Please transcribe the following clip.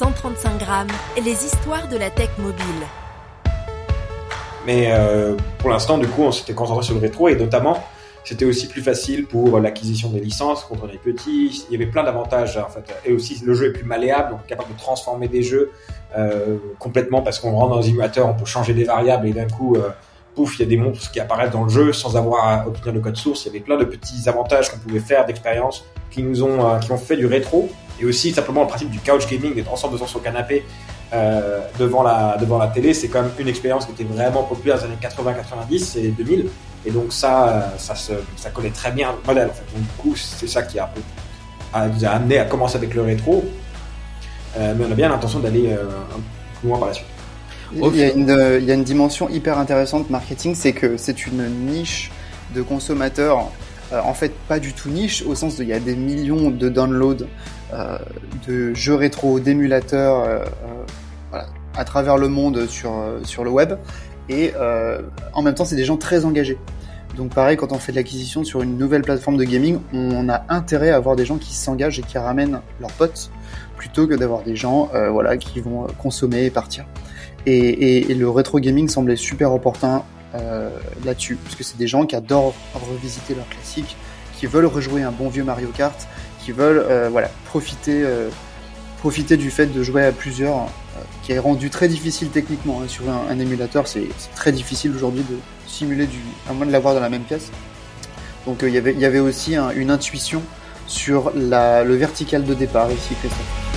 135 grammes, les histoires de la tech mobile. Mais euh, pour l'instant, du coup, on s'était concentré sur le rétro et notamment, c'était aussi plus facile pour l'acquisition des licences quand on est petit. Il y avait plein d'avantages en fait. Et aussi, le jeu est plus malléable, donc capable de transformer des jeux euh, complètement parce qu'on rentre dans un émulateur, on peut changer des variables et d'un coup, euh, pouf, il y a des monstres qui apparaissent dans le jeu sans avoir à obtenir le code source. Il y avait plein de petits avantages qu'on pouvait faire d'expérience qui nous ont, euh, qui ont fait du rétro. Et aussi simplement le principe du couch gaming, d'être ensemble sur son canapé euh, devant la devant la télé, c'est quand même une expérience qui était vraiment populaire dans les années 80, 90 et 2000. Et donc ça, euh, ça, se, ça connaît très bien le modèle. Donc, du coup, c'est ça qui a, a, nous a amené à commencer avec le rétro. Mais on a bien l'intention d'aller un plus loin par la suite. Il y, a une, il y a une dimension hyper intéressante marketing, c'est que c'est une niche de consommateurs, euh, en fait pas du tout niche, au sens où il y a des millions de downloads euh, de jeux rétro, d'émulateurs, euh, voilà, à travers le monde sur, sur le web, et en même temps c'est des gens très engagés. Donc pareil, quand on fait de l'acquisition sur une nouvelle plateforme de gaming, on a intérêt à avoir des gens qui s'engagent et qui ramènent leurs potes, plutôt que d'avoir des gens voilà, qui vont consommer et partir. Et, le rétro gaming semblait super opportun euh, là-dessus, parce que c'est des gens qui adorent revisiter leurs classiques, qui veulent rejouer un bon vieux Mario Kart, qui veulent euh, voilà profiter euh, profiter du fait de jouer à plusieurs, euh, qui est rendu très difficile techniquement hein, sur un, émulateur. C'est très difficile aujourd'hui de simuler du, à moins de l'avoir dans la même pièce. Donc il y avait il y avait aussi un, une intuition sur le vertical de départ ici, Christophe.